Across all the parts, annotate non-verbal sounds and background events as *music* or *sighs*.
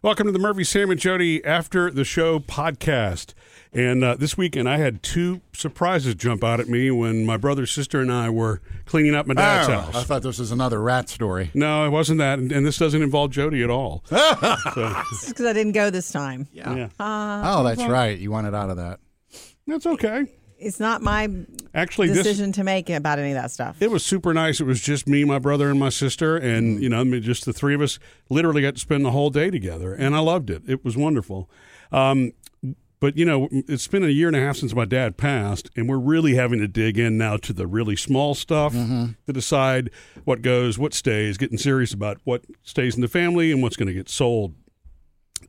Welcome to the Murphy, Sam, and Jody After the Show podcast. And uh, this weekend, I had two surprises jump out at me when my brother, sister, and I were cleaning up my dad's Oh, house. I thought this was another rat story. no, it wasn't that, and, and this doesn't involve Jody at all. *laughs* so, because I didn't go this time. yeah, oh, that's right. You wanted out of that. that's okay. It's not my Actually, this decision to make about any of that stuff. it was super nice. It was just me, my brother, and my sister, and you know, just the three of us. Literally got to spend the whole day together, and I loved it. It was wonderful. Um, but you know, it's been a year and a half since my dad passed, and we're really having to dig in now to the really small stuff to decide what goes, what stays. Getting serious about what stays in the family and what's going to get sold.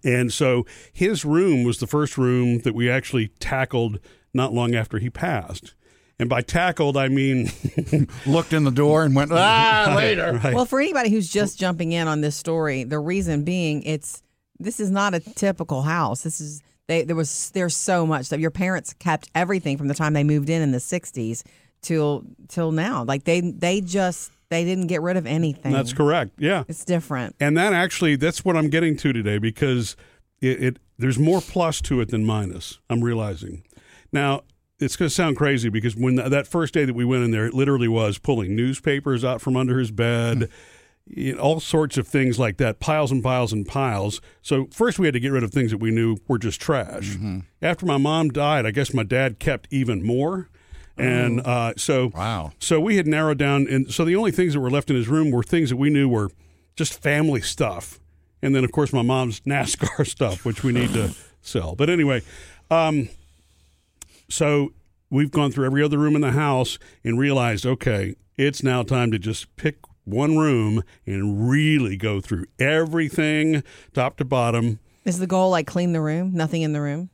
And so his room was the first room that we actually tackled not long after he passed. And by tackled, I mean *laughs* Looked in the door and went, ah, *laughs* later. right. Well, for anybody who's just jumping in on this story, the reason being it's this is not a typical house. This is they there was there's so much stuff. Your parents kept everything from the time they moved in in the 60s till till now. Like they they just they didn't get rid of anything. That's correct. Yeah. It's different. And that actually, that's what I'm getting to today because it, it there's more plus to it than minus. I'm realizing. Now, it's going to sound crazy because when th- that first day that we went in there, it literally was pulling newspapers out from under his bed, you know, all sorts of things like that, piles and piles and piles. So first we had to get rid of things that we knew were just trash. After my mom died, I guess my dad kept even more. And uh, so Wow. so we had narrowed down, and so the only things that were left in his room were things that we knew were just family stuff, and then of course my mom's *laughs* NASCAR stuff, which we need to sell. But anyway, um, so we've gone through every other room in the house and realized, okay, it's now time to just pick one room and really go through everything top to bottom. Is the goal like clean the room? Nothing in the room?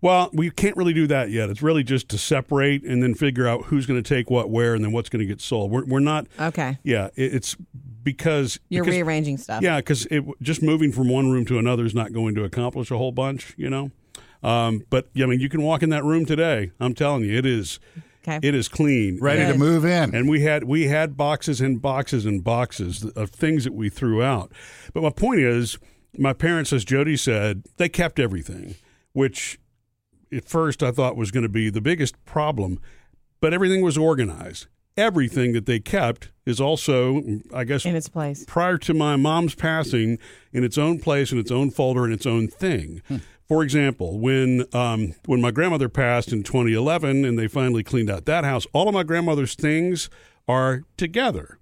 Well, we can't really do that yet. It's really just to separate and then figure out who's going to take what where and then what's going to get sold. We're, we're not Okay. Yeah, it, it's because You're because, rearranging stuff. Yeah, because it just moving from one room to another is not going to accomplish a whole bunch, you know. Um, but I mean, you can walk in that room today. I'm telling you, it is Okay. it is clean, Ready to move in. and we had we had boxes and boxes and boxes of things that we threw out. But my point is, my parents, as Jody said, they kept everything, which at first I thought was going to be the biggest problem, but everything was organized. Everything that they kept is also, I guess, in its place. prior to my mom's passing in its own place, in its own folder, in its own thing. For example, when um, when my grandmother passed in 2011, and they finally cleaned out that house, all of my grandmother's things are together,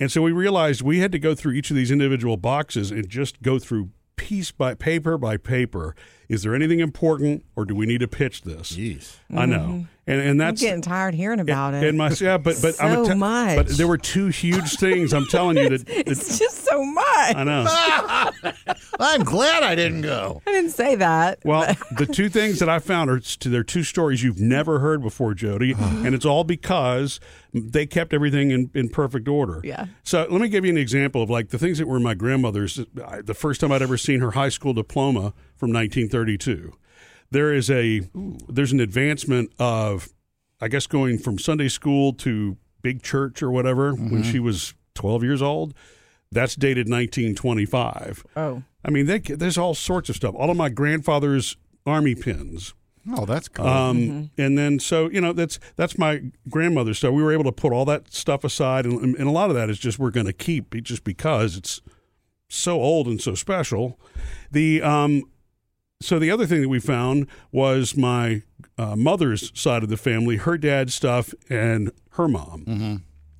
and so we realized we had to go through each of these individual boxes and just go through piece by paper by paper. Is there anything important, or do we need to pitch this? Jeez. I know, mm-hmm. and and I'm that's getting tired hearing about it. and my yeah, but but I'm So te- much. but there were two huge things. I'm telling you that, *laughs* that it's just so much. I know. *laughs* I'm glad I didn't go. I didn't say that. Well, the two things that I found are t- they're two stories you've never heard before, Jody, *sighs* and it's all because they kept everything in, in perfect order. Yeah. So let me give you an example of like the things that were in my grandmother's. The first time I'd ever seen her high school diploma from 1932. There is a there's an advancement of, I guess, going from Sunday school to big church or whatever when she was 12 years old. That's dated 1925. oh. I mean, they, there's all sorts of stuff. All of my grandfather's army pins. Oh, that's cool. Um, And then, so, you know, that's that's my grandmother's stuff. We were able to put all that stuff aside. And, and a lot of that is just we're going to keep just because it's so old and so special. The um, So the other thing that we found was my uh, mother's side of the family, her dad's stuff, and her mom, mm-hmm.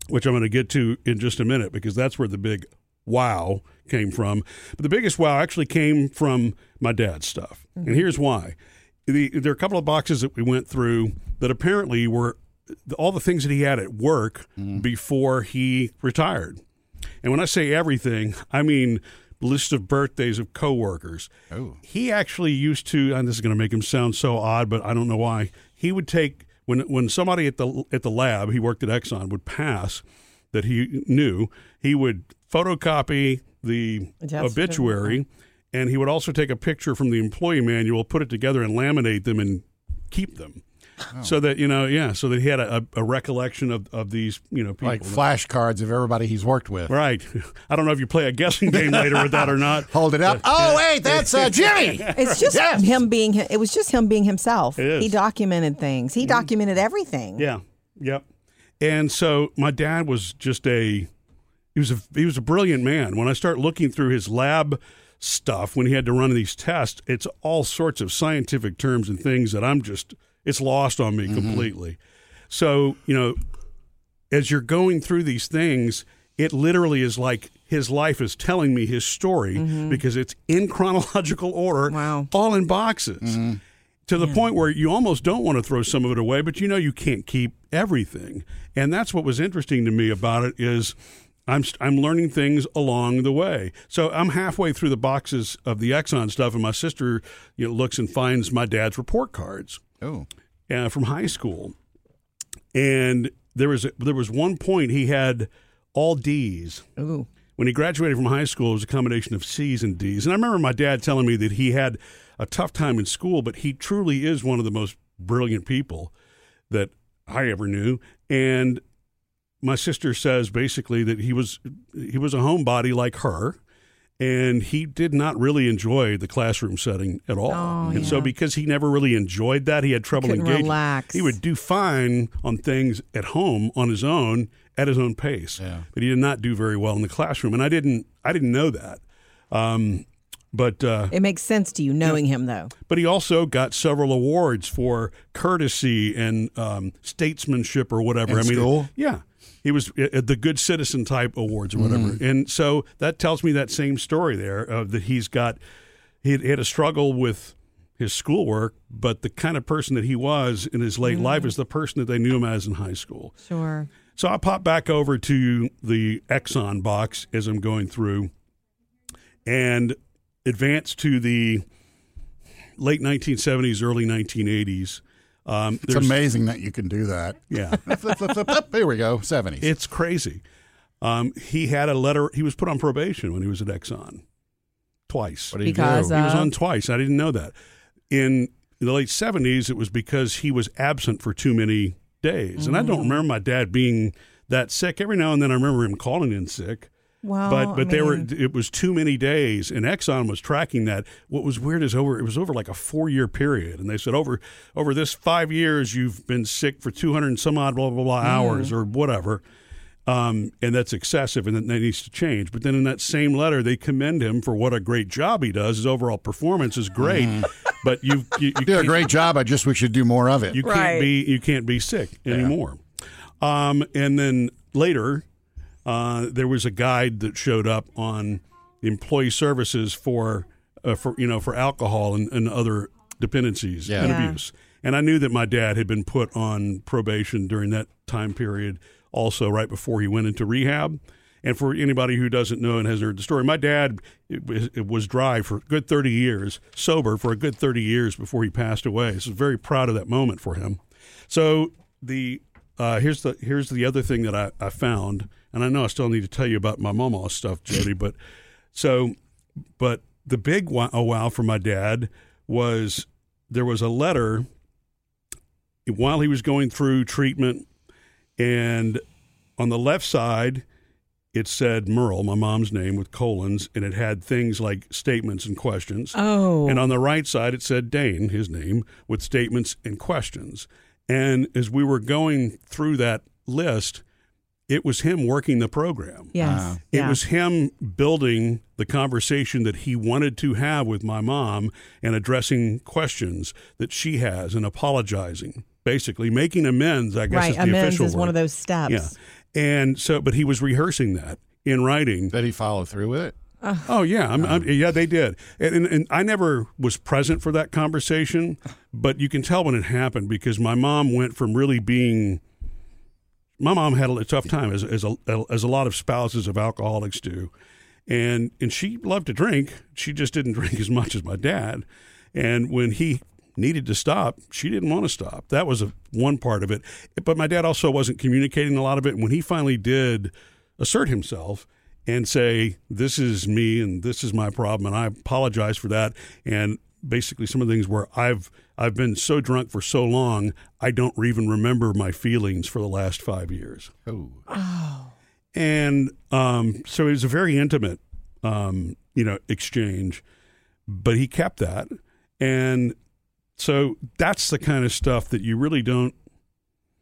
which I'm going to get to in just a minute because that's where the big wow came from. But the biggest wow actually came from my dad's stuff. And mm-hmm. here's why. The, there are a couple of boxes that we went through that apparently were all the things that he had at work mm-hmm. before he retired. And when I say everything, I mean list of birthdays of coworkers. Oh. He actually used to, and this is going to make him sound so odd, but I don't know why. He would take when when somebody at the at the lab, he worked at Exxon, would pass that he knew, he would photocopy the Death obituary, and he would also take a picture from the employee manual, put it together, and laminate them and keep them. So that you know, yeah, so that he had a, a recollection of, of these, you know, people. Like flashcards of everybody he's worked with. right. *laughs* I don't know if you play a guessing game *laughs* later with that or not. Hold it up. Oh, wait, that's uh, Jimmy. It's just Yes. him being. It was just him being himself. It is. Mm-hmm. He documented things. He documented everything. Yeah. Yep. And so my dad was just a he was a he was a brilliant man. When I start looking through his lab stuff when he had to run these tests, it's all sorts of scientific terms and things that I'm just it's lost on me mm-hmm. completely. So, you know, as you're going through these things, it literally is like his life is telling me his story mm-hmm. because it's in chronological order, Wow. all in boxes. Mm-hmm. To the point where you almost don't want to throw some of it away, but you know you can't keep everything. And that's what was interesting to me about it is I'm I'm learning things along the way. So I'm halfway through the boxes of the Exxon stuff, and my sister you know, looks and finds my dad's report cards Oh, uh, from high school, and there was a, there was one point he had all D's. Ooh. When he graduated from high school, it was a combination of C's and D's. And I remember my dad telling me that he had a tough time in school, but he truly is one of the most brilliant people that I ever knew. And my sister says basically that he was he was a homebody like her, and he did not really enjoy the classroom setting at all. Oh, and so because he never really enjoyed that, he had trouble Couldn't engaging. relax. He would do fine on things at home on his own at his own pace, Yeah. but he did not do very well in the classroom. And I didn't I didn't know that. Um, but uh, It makes sense to you knowing him, though. but he also got several awards for courtesy and um, statesmanship or whatever. In I mean, school? yeah, he was uh, the good citizen type awards or whatever. And so that tells me that same story there uh, that he's got. He had, he had a struggle with his schoolwork, but the kind of person that he was in his late life is the person that they knew him as in high school. Sure. So I pop back over to the Exxon box as I'm going through and advance to the late 1970s, early 1980s. Um, it's amazing that you can do that. Yeah, *laughs* flip, flip, flip, flip. Here we go. 70s. it's crazy. Um, he had a letter, he was put on probation when he was at Exxon twice. what do you Because, do? uh, He was on twice. I didn't know that. In the late 70s, it was because he was absent for too many days. And I Mm. don't remember my dad being that sick. Every now and then I remember him calling in sick. Well, but but I they were it was too many days and Exxon was tracking that. What was weird is over it was over like a 4-year period and they said over over this 5 years you've been sick for 200 and some odd blah blah blah hours or whatever. Um, and that's excessive and that that needs to change. But then in that same letter, they commend him for what a great job he does. His overall performance is great, but you you, you You do a great job. I just wish you'd do more of it. you can't be you can't be sick anymore. Um, and then later, uh, there was a guide that showed up on employee services for uh, for you know for alcohol and, and other dependencies Yeah. and Yeah. abuse. And I knew that my dad had been put on probation during that time period, also right before he went into rehab. And for anybody who doesn't know and hasn't heard the story, my dad it was, it was dry for a good 30 years, sober for a good 30 years before he passed away. So very proud of that moment for him. So the uh, here's the here's the other thing that I, I found, and I know I still need to tell you about my mama stuff, Jody, but so but the big wow, oh wow for my dad was there was a letter while he was going through treatment, and on the left side it said Merle, my mom's name, with colons, and it had things like statements and questions. oh, And on the right side, it said Dane, his name, with statements and questions. And as we were going through that list, it was him working the program. yes, Uh, It yeah. was him building the conversation that he wanted to have with my mom and addressing questions that she has and apologizing, basically making amends, I guess right. is the Amends official is word. one of those steps. Yeah. And so, but he was rehearsing that in writing. Did he follow through with it? Oh yeah, I'm, I'm, yeah, they did, and, and, and I never was present for that conversation, but you can tell when it happened because my mom went from really being. My mom had a tough time, as as a, as a lot of spouses of alcoholics do, and and she loved to drink. She just didn't *laughs* drink as much as my dad, and when he needed to stop, she didn't want to stop. That was a, one part of it, but my dad also wasn't communicating a lot of it. And when he finally did assert himself and say, This is me and this is my problem, and I apologize for that. And basically some of the things where I've I've been so drunk for so long I don't even remember my feelings for the last five years. Oh. And um, so it was a very intimate, um, you know, exchange. But he kept that, and so that's the kind of stuff that you really don't.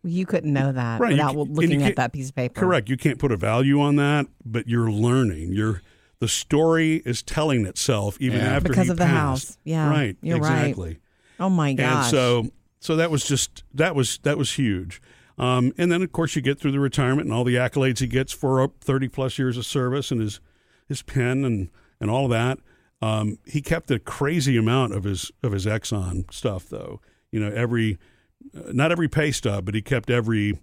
You couldn't know that Right, you without ca- looking at that piece of paper. Correct. You can't put a value on that, but you're learning. You're the story is telling itself even Yeah. after Because he of the passed. house. Yeah, Right. you're right. Oh my gosh. And so so that was just that was that was huge. Um, and then of course you get through the retirement and all the accolades he gets for uh, 30 plus years of service and his his pen and and all of that. Um, he kept a crazy amount of his of his Exxon stuff though. You know, every not every pay stub, but he kept every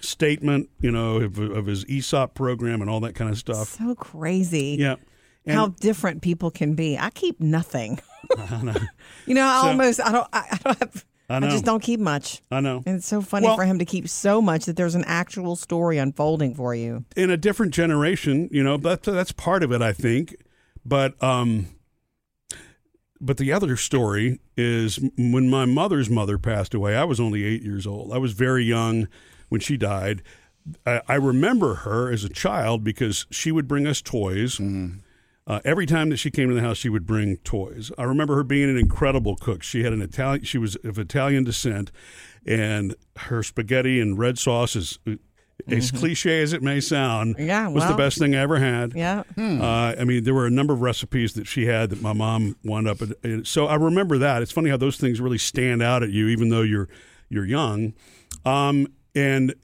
statement, you know, of, of his ESOP program and all that kind of stuff. so crazy. Yeah. And- how different people can be. I keep nothing. *laughs* I know. you know, I So- almost I don't I, I don't have I I, just don't keep much. I know. And it's so funny Well- for him to keep so much that there's an actual story unfolding for you. in a different generation, you know, that's that's part of it, I think. But um, but the other story is when my mother's mother passed away. I was only eight years old. I was very young when she died. I, I remember her as a child because she would bring us toys. Uh, every time that she came to the house, she would bring toys. I remember her being an incredible cook. She had an Italian. She was of Italian descent, and her spaghetti and red sauce is, as cliche as it may sound, Mm-hmm. Yeah, was the best thing I ever had. Yeah. Uh, I mean, there were a number of recipes that she had that my mom wound up. At, so I remember that. It's funny how those things really stand out at you, even though you're you're young. Um, and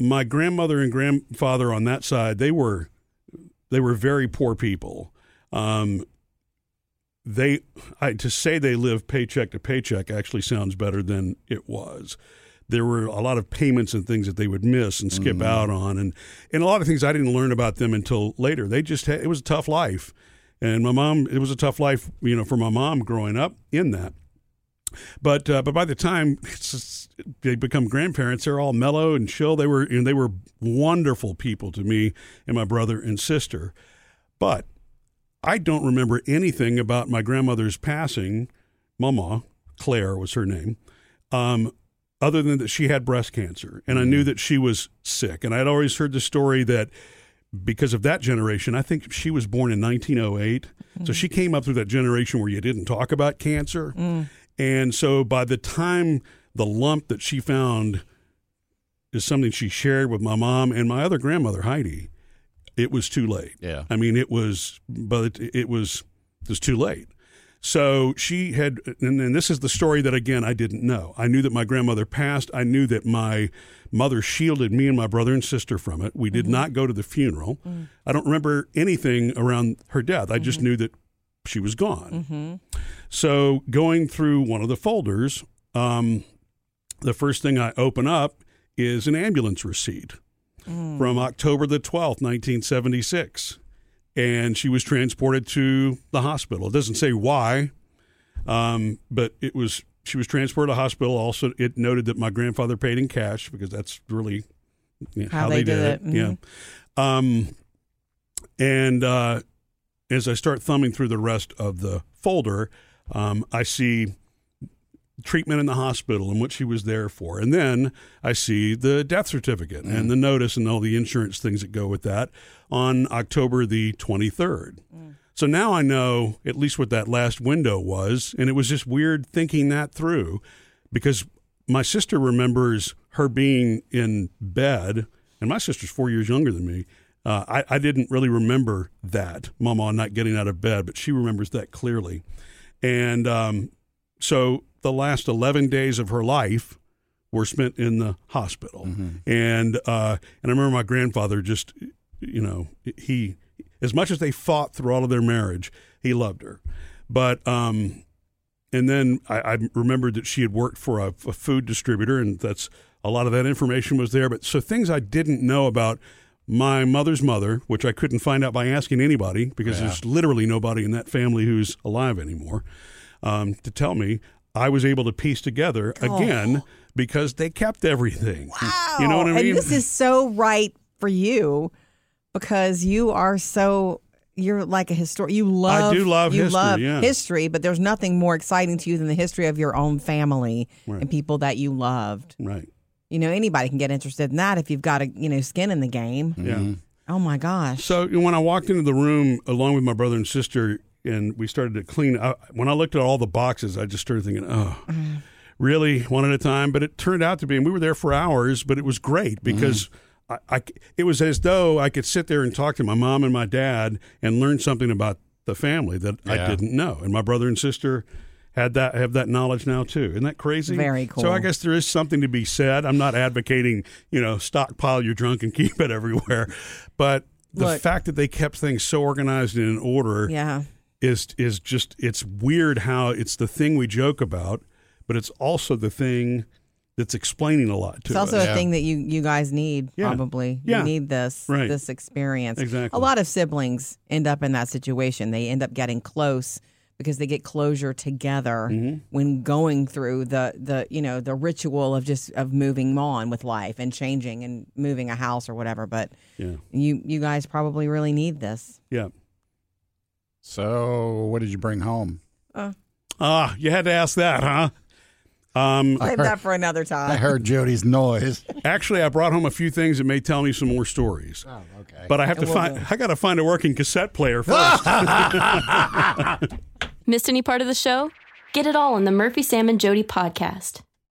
my grandmother and grandfather on that side, they were they were very poor people. Um, they I, to say they lived paycheck to paycheck actually sounds better than it was. There were a lot of payments and things that they would miss and skip out on, and and a lot of things I didn't learn about them until later. They just had, it was a tough life, and my mom it was a tough life, you know, for my mom growing up in that. But uh, but by the time *laughs* just, they become grandparents, they're all mellow and chill. They were and they were wonderful people to me and my brother and sister. But I don't remember anything about my grandmother's passing. Mama Claire was her name. Um, other than that, she had breast cancer, and I knew mm. that she was sick. And I'd always heard the story that because of that generation, I think she was born in 1908, so she mm. came up through that generation where you didn't talk about cancer. Mm. And so by the time the lump that she found is something she shared with my mom and my other grandmother Heidi, it was too late. Yeah. I mean, it was, but it was it was too late. So she had, and, and this is the story that again I didn't know. I knew that my grandmother passed. I knew that my mother shielded me and my brother and sister from it. We did mm-hmm. not go to the funeral. Mm. I don't remember anything around her death. I just mm-hmm. knew that she was gone. Mm-hmm. So going through one of the folders, um, the first thing I open up is an ambulance receipt mm. from October the 12th, 1976. And she was transported to the hospital. It doesn't say why, um, but it was she was transported to the hospital. Also, it noted that my grandfather paid in cash because that's really you know, How they did it. Yeah. Um, and uh, as I start thumbing through the rest of the folder, um, I see treatment in the hospital and what she was there for. And then I see the death certificate and the notice and all the insurance things that go with that on October the 23rd. So now I know at least what that last window was. And it was just weird thinking that through because my sister remembers her being in bed, and my sister's four years younger than me. Uh, I, I didn't really remember that, Mama not getting out of bed, but she remembers that clearly. And um, so the last 11 days of her life were spent in the hospital. And, uh, and I remember my grandfather just, you know, he, as much as they fought through all of their marriage, he loved her. But, um, and then I, I remembered that she had worked for a, a food distributor, and that's a lot of that information was there. But so things I didn't know about my mother's mother, which I couldn't find out by asking anybody because there's literally nobody in that family who's alive anymore um, to tell me. I was able to piece together again oh. because they kept everything. Wow. You know what I mean? And this is so right for you because you are so you're like a historian. You love. I do love you history, love yeah. history, but there's nothing more exciting to you than the history of your own family Right. and people that you loved. Right. You know, anybody can get interested in that if you've got a you know skin in the game. Yeah. Oh my gosh. So when I walked into the room along with my brother and sister, and we started to clean, I, when I looked at all the boxes, I just started thinking, oh, mm. really, one at a time. But it turned out to be, and we were there for hours, but it was great mm-hmm. because. I, I, it was as though I could sit there and talk to my mom and my dad and learn something about the family that I didn't know. And my brother and sister had that have that knowledge now too. Isn't that crazy? Very cool. So I guess there is something to be said. I'm not advocating, you know, stockpile your drunk and *laughs* keep it everywhere, but the Look. fact that they kept things so organized and in order yeah. Is is just it's weird how it's the thing we joke about, but it's also the thing that's explaining a lot to us. It's also us. a Yeah. thing that you you guys need Yeah. probably. Yeah. You need this Right. this experience. Exactly. A lot of siblings end up in that situation. They end up getting close because they get closure together Mm-hmm. when going through the the you know the ritual of just of moving on with life and changing and moving a house or whatever. But Yeah, you you guys probably really need this. yeah. So, what did you bring home? Ah, you had to ask that, huh? Um, Save that for another time. I heard Jody's noise. *laughs* actually, I brought home a few things that may tell me some more stories. Oh, okay. But I have to we'll find. do. I got to find a working cassette player *laughs* first. *laughs* Missed any part of the show? Get it all on the Murphy, Sam, and Jody podcast.